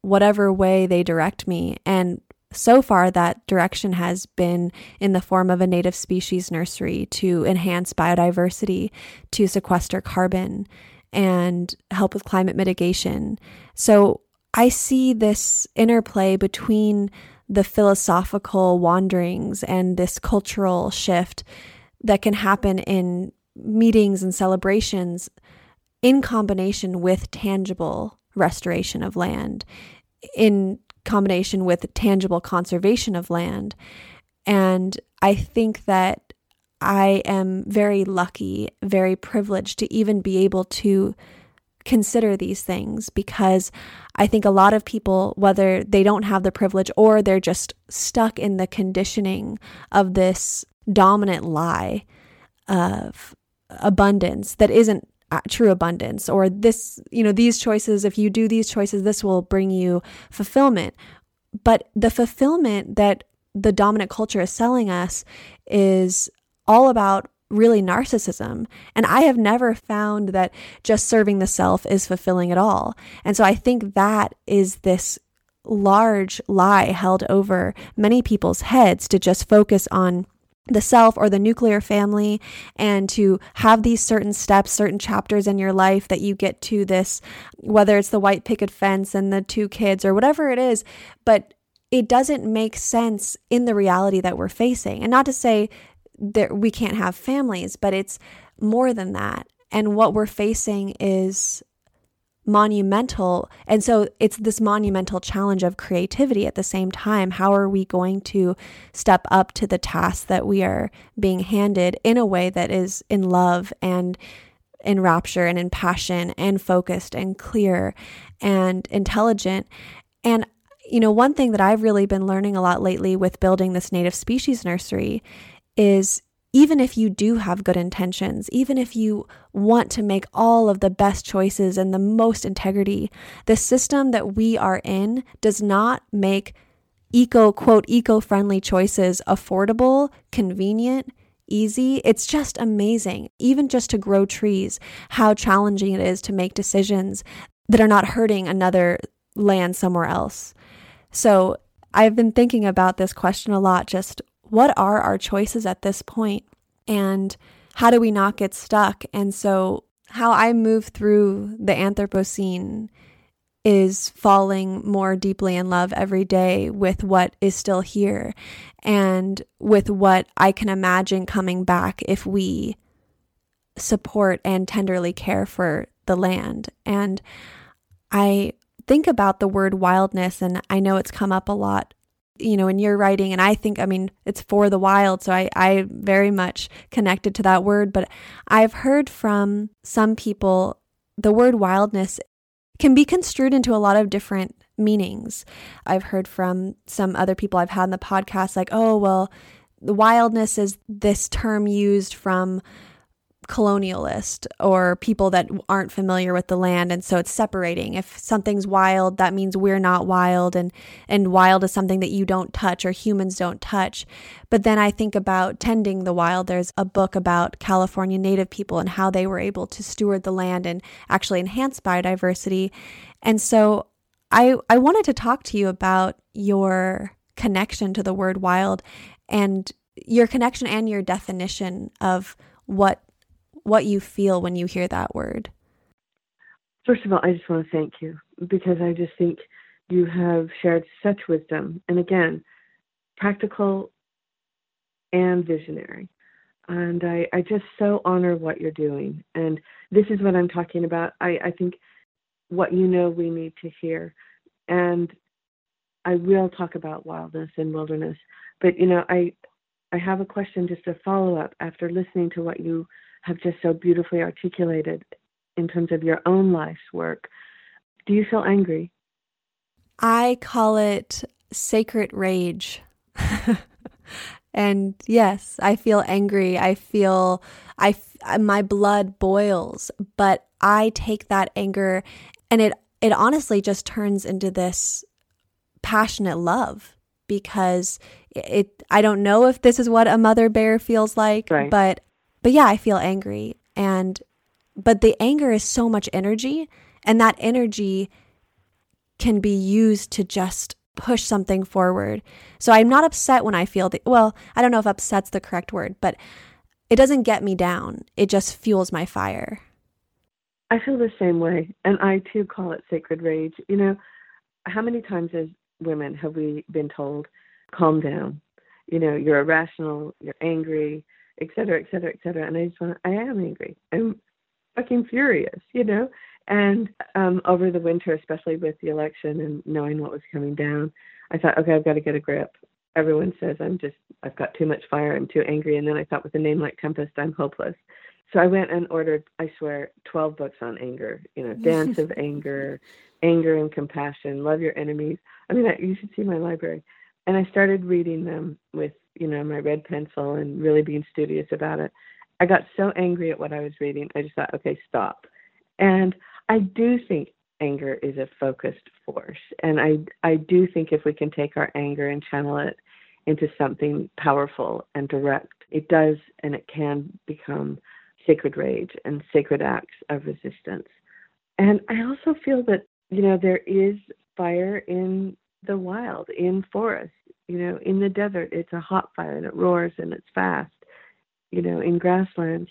A: whatever way they direct me. And so far, that direction has been in the form of a native species nursery to enhance biodiversity, to sequester carbon, and help with climate mitigation. So I see this interplay between the philosophical wanderings and this cultural shift that can happen in meetings and celebrations in combination with tangible restoration of land, in combination with tangible conservation of land. And I think that I am very lucky, very privileged to even be able to consider these things because I think a lot of people, whether they don't have the privilege or they're just stuck in the conditioning of this dominant lie of abundance that isn't Uh, true abundance or this, you know, these choices, if you do these choices, this will bring you fulfillment. But the fulfillment that the dominant culture is selling us is all about really narcissism. And I have never found that just serving the self is fulfilling at all. And so I think that is this large lie held over many people's heads to just focus on the self or the nuclear family and to have these certain steps, certain chapters in your life that you get to this, whether it's the white picket fence and the two kids or whatever it is. But it doesn't make sense in the reality that we're facing. And not to say that we can't have families, but it's more than that. And what we're facing is monumental. And so it's this monumental challenge of creativity at the same time. How are we going to step up to the task that we are being handed in a way that is in love and in rapture and in passion and focused and clear and intelligent? And you know, one thing that I've really been learning a lot lately with building this native species nursery is even if you do have good intentions, even if you want to make all of the best choices and the most integrity, the system that we are in does not make eco, quote, eco friendly choices affordable, convenient, easy. It's just amazing, even just to grow trees, how challenging it is to make decisions that are not hurting another land somewhere else. So I've been thinking about this question a lot just what are our choices at this point? And how do we not get stuck? And so, how I move through the Anthropocene is falling more deeply in love every day with what is still here and with what I can imagine coming back if we support and tenderly care for the land. And I think about the word wildness, and I know it's come up a lot, you know, in your writing. And I think, I mean, it's for the wild. So I, I very much connected to that word. But I've heard from some people the word wildness can be construed into a lot of different meanings. I've heard from some other people I've had in the podcast, like, oh, well, the wildness is this term used from colonialist or people that aren't familiar with the land. And so it's separating. If something's wild that means we're not wild. And and wild is something that you don't touch or humans don't touch. But then i think about tending the wild. There's a book about california native people and how they were able to steward the land and actually enhance biodiversity. And so i i wanted to talk to you about your connection to the word wild and your connection and your definition of what what you feel when you hear that word.
C: First of all, I just want to thank you because I just think you have shared such wisdom. And again, practical and visionary. And I, I just so honor what you're doing. And this is what I'm talking about. I, I think what you know we need to hear. And I will talk about wildness and wilderness. But you know, I I have a question just a follow up after listening to what you have just so beautifully articulated in terms of your own life's work. Do you feel angry?
A: I call it sacred rage. and yes, I feel angry. I feel I my blood boils, but I take that anger and it it honestly just turns into this passionate love because it I don't know if this is what a mother bear feels like, right. but but yeah, I feel angry. And, but the anger is so much energy, and that energy can be used to just push something forward. So I'm not upset when I feel the, well, I don't know if upset's the correct word, but it doesn't get me down. It just fuels my fire.
C: I feel the same way. And I too call it sacred rage. You know, how many times as women have we been told, calm down? You know, you're irrational, you're angry, et cetera, et cetera, et cetera. And I just want, I am angry. I'm fucking furious, you know? And um, over the winter, especially with the election and knowing what was coming down, I thought, okay, I've got to get a grip. Everyone says I'm just, I've got too much fire, I'm too angry. And then I thought, with a name like Tempest, I'm hopeless. So I went and ordered, I swear, 12 books on anger, you know, Dance of Anger, Anger and Compassion, Love Your Enemies. I mean, I, you should see my library. And I started reading them with you know, my red pencil and really being studious about it. I got so angry at what I was reading, I just thought, okay, stop. And I do think anger is a focused force. And I, I do think if we can take our anger and channel it into something powerful and direct, it does and it can become sacred rage and sacred acts of resistance. And I also feel that, you know, there is fire in the wild, in forests you know, in the desert, it's a hot fire and it roars and it's fast. You know, in grasslands,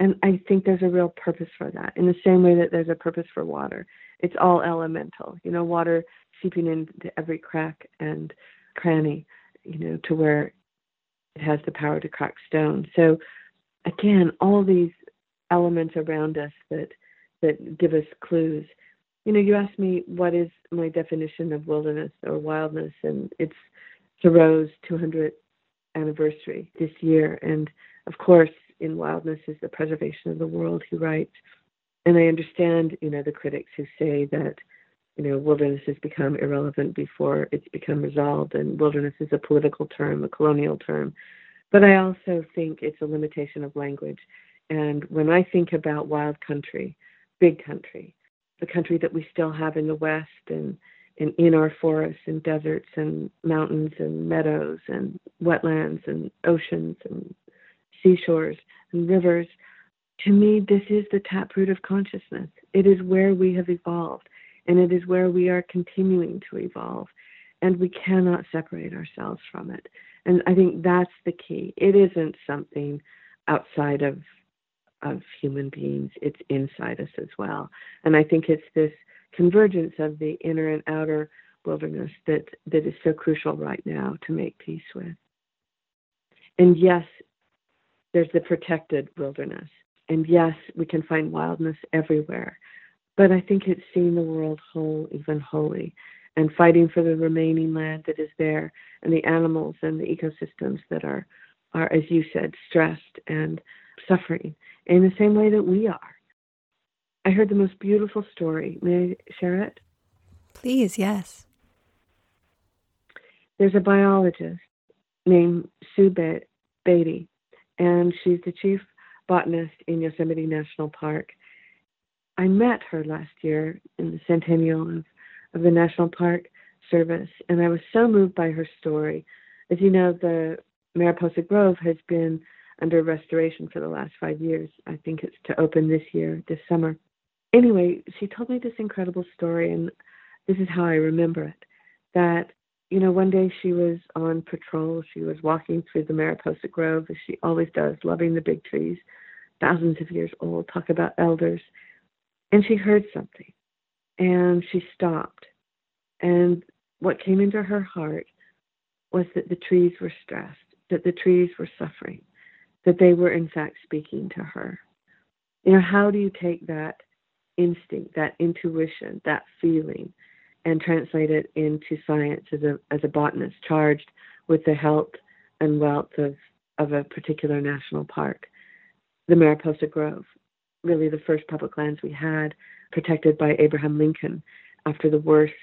C: and I think there's a real purpose for that. In the same way that there's a purpose for water, it's all elemental. You know, water seeping into every crack and cranny. You know, to where it has the power to crack stone. So, again, all these elements around us that that give us clues. You know, you asked me what is my definition of wilderness or wildness, and it's Thoreau's 200th anniversary this year. And of course, in Wildness is the preservation of the world, he writes. And I understand, you know, the critics who say that, you know, wilderness has become irrelevant before it's become resolved, and wilderness is a political term, a colonial term. But I also think it's a limitation of language. And when I think about wild country, big country, the country that we still have in the West and and in our forests and deserts and mountains and meadows and wetlands and oceans and seashores and rivers. To me, this is the taproot of consciousness. It is where we have evolved, and it is where we are continuing to evolve, and we cannot separate ourselves from it. And I think that's the key. It isn't something outside of of human beings. It's inside us as well. And I think it's this convergence of the inner and outer wilderness that, that is so crucial right now to make peace with. And yes, there's the protected wilderness. And yes, we can find wildness everywhere. But I think it's seeing the world whole, even holy, and fighting for the remaining land that is there and the animals and the ecosystems that are, are as you said, stressed and suffering in the same way that we are. I heard the most beautiful story. May I share it?
A: Please, yes.
C: There's a biologist named Sue Beatty, and she's the chief botanist in Yosemite National Park. I met her last year in the centennial of, of the National Park Service, and I was so moved by her story. As you know, the Mariposa Grove has been under restoration for the last five years. I think it's to open this year, this summer. Anyway, she told me this incredible story, and this is how I remember it that, you know, one day she was on patrol. She was walking through the Mariposa Grove, as she always does, loving the big trees, thousands of years old, talk about elders. And she heard something, and she stopped. And what came into her heart was that the trees were stressed, that the trees were suffering, that they were in fact speaking to her. You know, how do you take that instinct, that intuition, that feeling, and translate it into science as a as a botanist charged with the health and wealth of, of a particular national park, the Mariposa Grove, really the first public lands we had, protected by Abraham Lincoln after the worst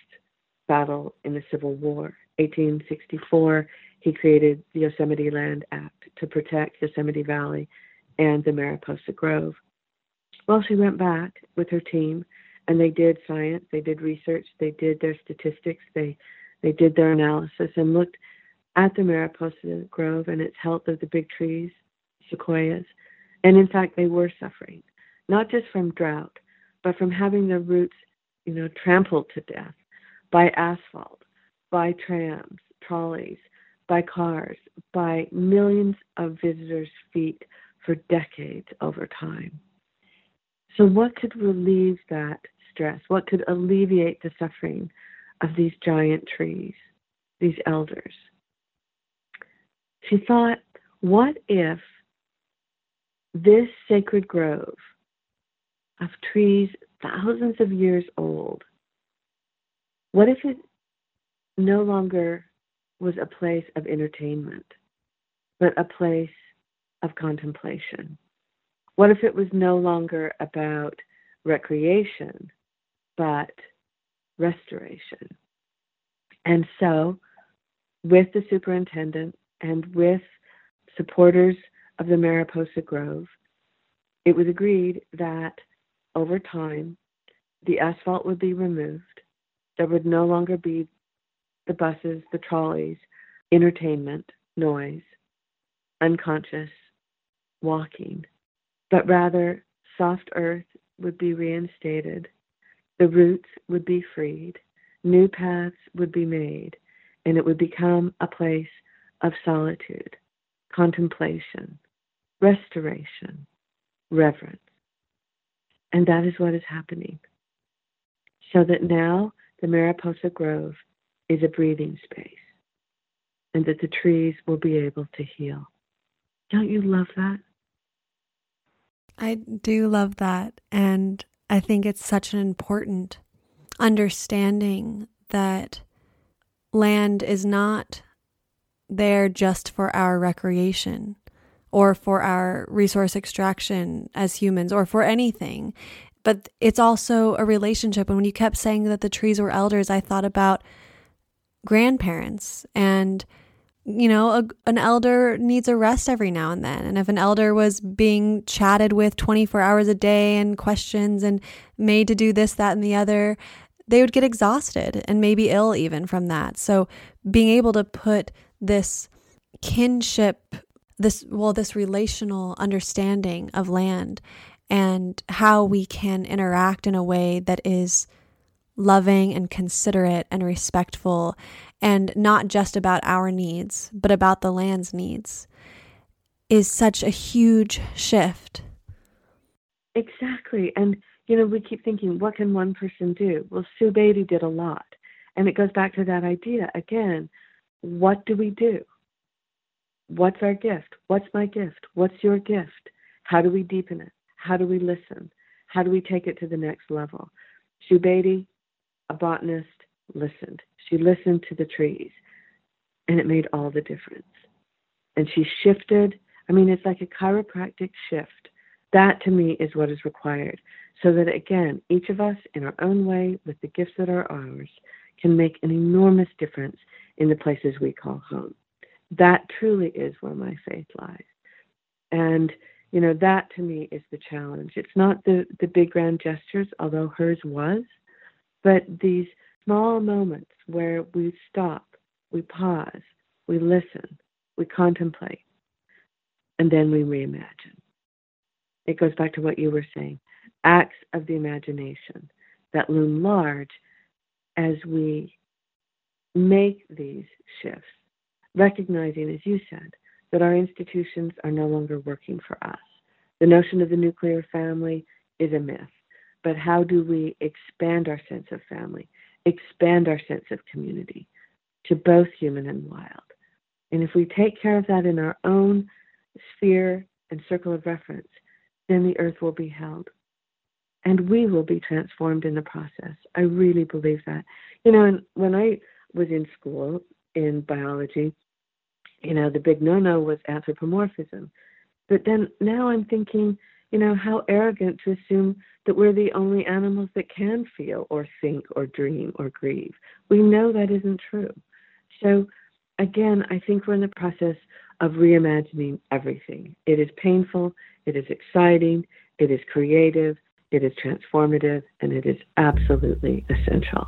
C: battle in the Civil War. 1864, he created the Yosemite Land Act to protect Yosemite Valley and the Mariposa Grove. Well, she went back with her team and they did science, they did research, they did their statistics, they they did their analysis and looked at the Mariposa Grove and its health of the big trees, sequoias. And in fact, they were suffering, not just from drought, but from having their roots, you know, trampled to death by asphalt, by trams, trolleys, by cars, by millions of visitors' feet for decades over time. So, what could relieve that stress? What could alleviate the suffering of these giant trees, these elders? She thought, what if this sacred grove of trees thousands of years old, what if it no longer was a place of entertainment, but a place of contemplation? What if it was no longer about recreation, but restoration? And so, with the superintendent and with supporters of the Mariposa Grove, it was agreed that over time, the asphalt would be removed. There would no longer be the buses, the trolleys, entertainment, noise, unconscious walking but rather soft earth would be reinstated, the roots would be freed, new paths would be made, and it would become a place of solitude, contemplation, restoration, reverence. And that is what is happening. So that now the Mariposa Grove is a breathing space and that the trees will be able to heal. Don't you love that?
A: I do love that. And I think it's such an important understanding that land is not there just for our recreation or for our resource extraction as humans or for anything. But it's also a relationship. And when you kept saying that the trees were elders, I thought about grandparents and you know, a, an elder needs a rest every now and then. And if an elder was being chatted with 24 hours a day and questions and made to do this, that, and the other, they would get exhausted and maybe ill even from that. So being able to put this kinship, this, well, this relational understanding of land and how we can interact in a way that is loving and considerate and respectful and not just about our needs, but about the land's needs, is such a huge shift
C: Exactly. And, you know, we keep thinking, what can one person do? Well, Sue Beatty did a lot. And it goes back to that idea again what do we do? What's our gift? What's my gift? What's your gift? How do we deepen it? How do we listen? How do we take it to the next level? Sue Beatty, a botanist, listened. She listened to the trees, and it made all the difference. And she shifted. I mean, it's like a chiropractic shift. That to me is what is required. So that again, each of us in our own way, with the gifts that are ours, can make an enormous difference in the places we call home. That truly is where my faith lies. And, you know, that to me is the challenge. It's not the, the big grand gestures, although hers was, but these small moments where we stop, we pause, we listen, we contemplate, and then we reimagine. It goes back to what you were saying acts of the imagination that loom large as we make these shifts, recognizing, as you said, that our institutions are no longer working for us. The notion of the nuclear family is a myth, but how do we expand our sense of family, expand our sense of community to both human and wild? And if we take care of that in our own sphere and circle of reference, then the earth will be held and we will be transformed in the process. I really believe that. You know, and when I was in school in biology, you know, the big no no was anthropomorphism. But then now I'm thinking, you know, how arrogant to assume that we're the only animals that can feel or think or dream or grieve. We know that isn't true. So, again, I think we're in the process of reimagining everything. It is painful, it is exciting, it is creative, it is transformative, and it is absolutely essential.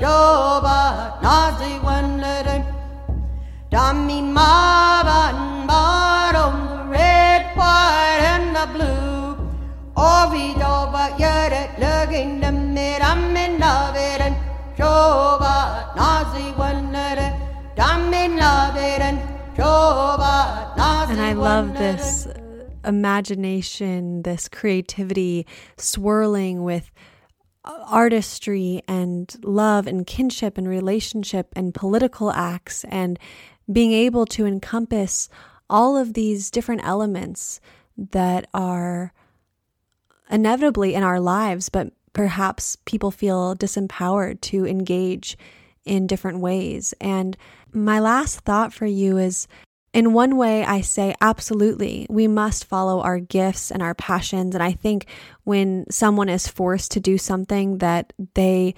E: Jova nazi wondere. Dammi mavan man on the red, white, and the blue. Ovi doba nugin the miram in naveren. Jova nazi wondere. Dam in naveren. Jova nazi And
A: I love this uh, imagination, this creativity swirling with artistry and love and kinship and relationship and political acts and being able to encompass all of these different elements that are inevitably in our lives, but perhaps people feel disempowered to engage in different ways. And my last thought for you is in one way, I say absolutely, we must follow our gifts and our passions. And I think when someone is forced to do something that they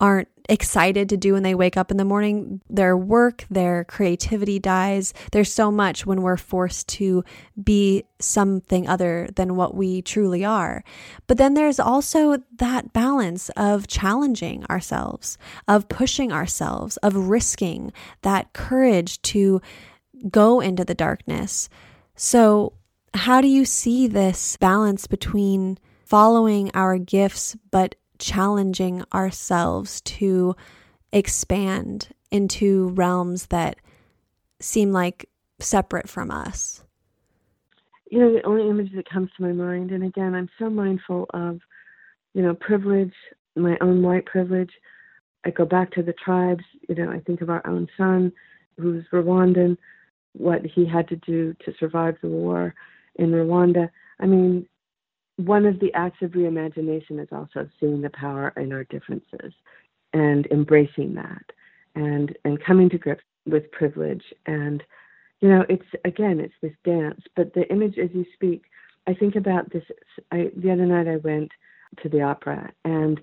A: aren't excited to do when they wake up in the morning, their work, their creativity dies. There's so much when we're forced to be something other than what we truly are. But then there's also that balance of challenging ourselves, of pushing ourselves, of risking that courage to go into the darkness. So, how do you see this balance between following our gifts but challenging ourselves to expand into realms that seem like separate from us?
C: You know, the only image that comes to my mind, and again, I'm so mindful of, you know, privilege, my own white privilege. I go back to the tribes, you know, I think of our own son who's Rwandan, what he had to do to survive the war in Rwanda. I mean, one of the acts of reimagination is also seeing the power in our differences and embracing that and and coming to grips with privilege and you know it's again it's this dance but the image as you speak i think about this I, the other night i went to the opera and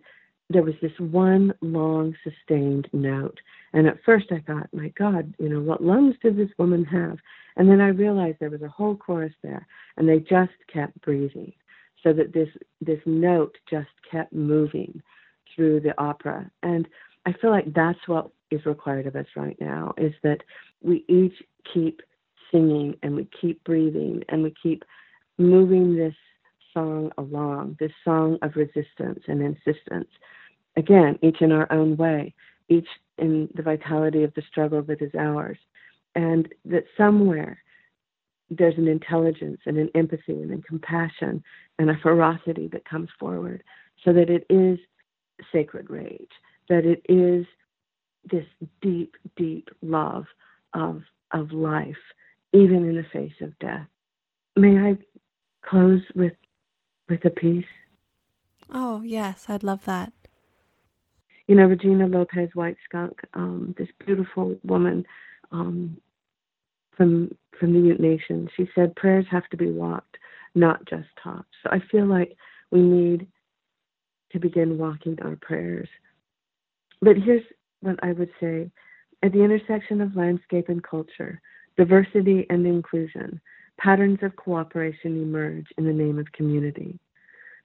C: there was this one long sustained note And at first I thought, my God, you know, what lungs did this woman have? And then I realized there was a whole chorus there, and they just kept breathing, so that this this note just kept moving through the opera. And I feel like that's what is required of us right now is that we each keep singing and we keep breathing and we keep moving this song along, this song of resistance and insistence. Again, each in our own way, each in the vitality of the struggle that is ours. And that somewhere there's an intelligence and an empathy and a compassion and a ferocity that comes forward so that it is sacred rage, that it is this deep, deep love of, of life, even in the face of death. May I close with, with a piece?
A: Oh, yes, I'd love that.
C: You know, Regina Lopez Whiteskunk, um, this beautiful woman um, from from the Ute Nation, she said prayers have to be walked, not just talked. So I feel like we need to begin walking our prayers. But here's what I would say at the intersection of landscape and culture, diversity and inclusion, patterns of cooperation emerge in the name of community.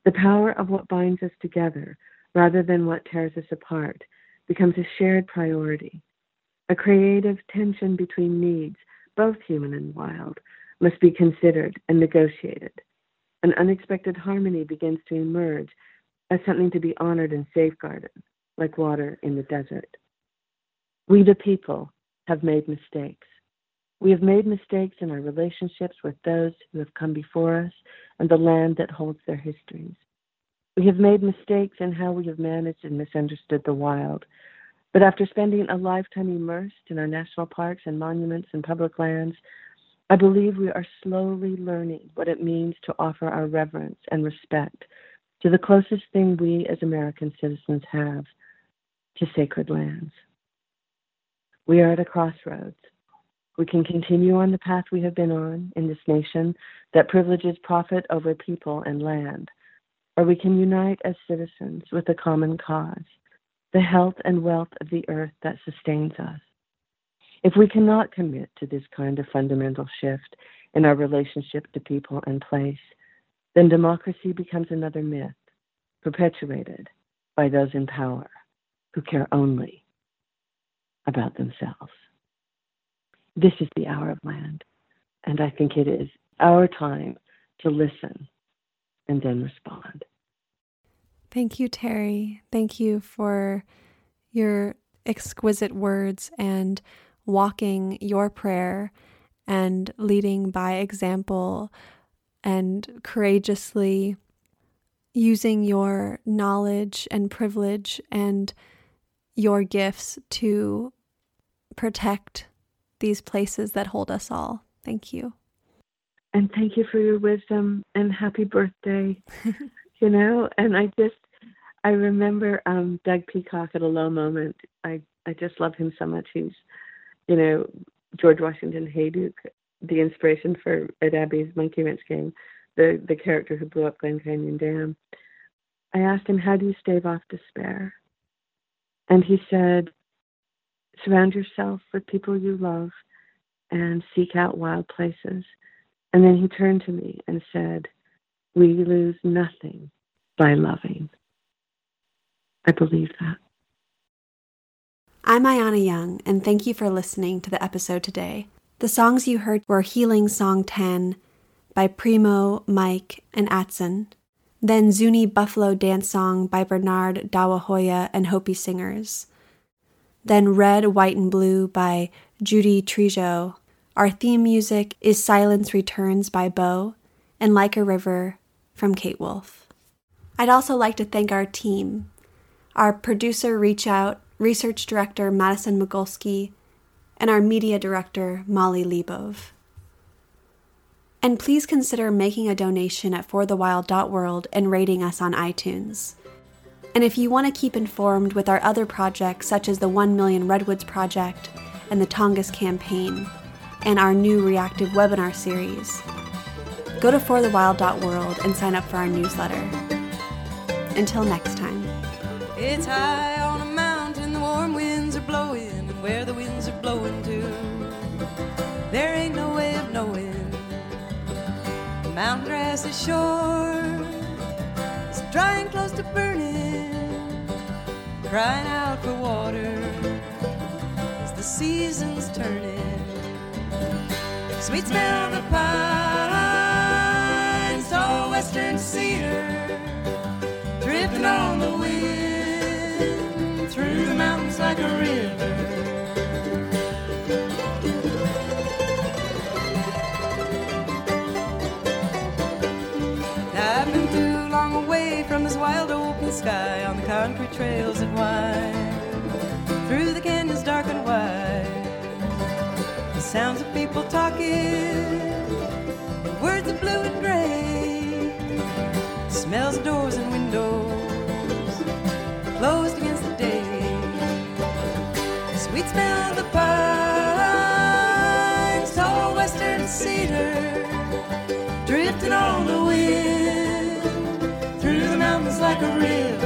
C: The power of what binds us together rather than what tears us apart becomes a shared priority. A creative tension between needs, both human and wild, must be considered and negotiated. An unexpected harmony begins to emerge as something to be honored and safeguarded, like water in the desert. We, the people, have made mistakes. We have made mistakes in our relationships with those who have come before us and the land that holds their histories. We have made mistakes in how we have managed and misunderstood the wild. But after spending a lifetime immersed in our national parks and monuments and public lands, I believe we are slowly learning what it means to offer our reverence and respect to the closest thing we as American citizens have to sacred lands. We are at a crossroads. We can continue on the path we have been on in this nation that privileges profit over people and land, or we can unite as citizens with a common cause, the health and wealth of the earth that sustains us. If we cannot commit to this kind of fundamental shift in our relationship to people and place, then democracy becomes another myth, perpetuated by those in power who care only about themselves. This is the hour of land, and I think it is our time to listen and then respond.
A: Thank you, Terry. Thank you for your exquisite words and walking your prayer and leading by example and courageously using your knowledge and privilege and your gifts to protect these places that hold us all. Thank you.
C: And thank you for your wisdom and happy birthday. you know, and I just I remember um Doug Peacock at a low moment. I I just love him so much. He's you know, George Washington Hayduke the inspiration for Ed Abbey's Monkey Wrench Gang, the the character who blew up Glen Canyon Dam. I asked him, "How do you stave off despair?" And he said, "Surround yourself with people you love, and seek out wild places." And then he turned to me and said, "We lose nothing by loving." I believe that.
A: I'm Ayana Young, and thank you for listening to the episode today. The songs you heard were Healing Song 10 by Primo, Mike, and Atson, then Zuni Buffalo Dance Song by Bernard Dawahoya and Hopi Singers, then Red, White, and Blue by Judy Trejo. Our theme music is Silence Returns by Bo, and Like a River from Kate Wolf. I'd also like to thank our team, our producer Reach Out, research director Madison Mogulski, and our media director, Molly Lebov. And please consider making a donation at forthewild.world and rating us on iTunes. And if you want to keep informed with our other projects, such as the 1 Million Redwoods Project and the Tongass Campaign, and our new reactive webinar series, go to forthewild.world and sign up for our newsletter. Until next time.
E: It's high on a mountain, the warm winds are blowing, and where
F: the winds are blowing to. There ain't no way of knowing. The mountain grass is short, it's dry and close to burning, crying out for water as the season's turning. Sweet smell of the pines, tall western cedar, drifting on the wind through the mountains like a river. I've been too long away from this wild open sky on the concrete trails sounds of people talking, words of blue and gray, smells of doors and windows. Closed against the day. The sweet smell of the pines, tall western cedar, drifting on the wind. Through the mountains like a river.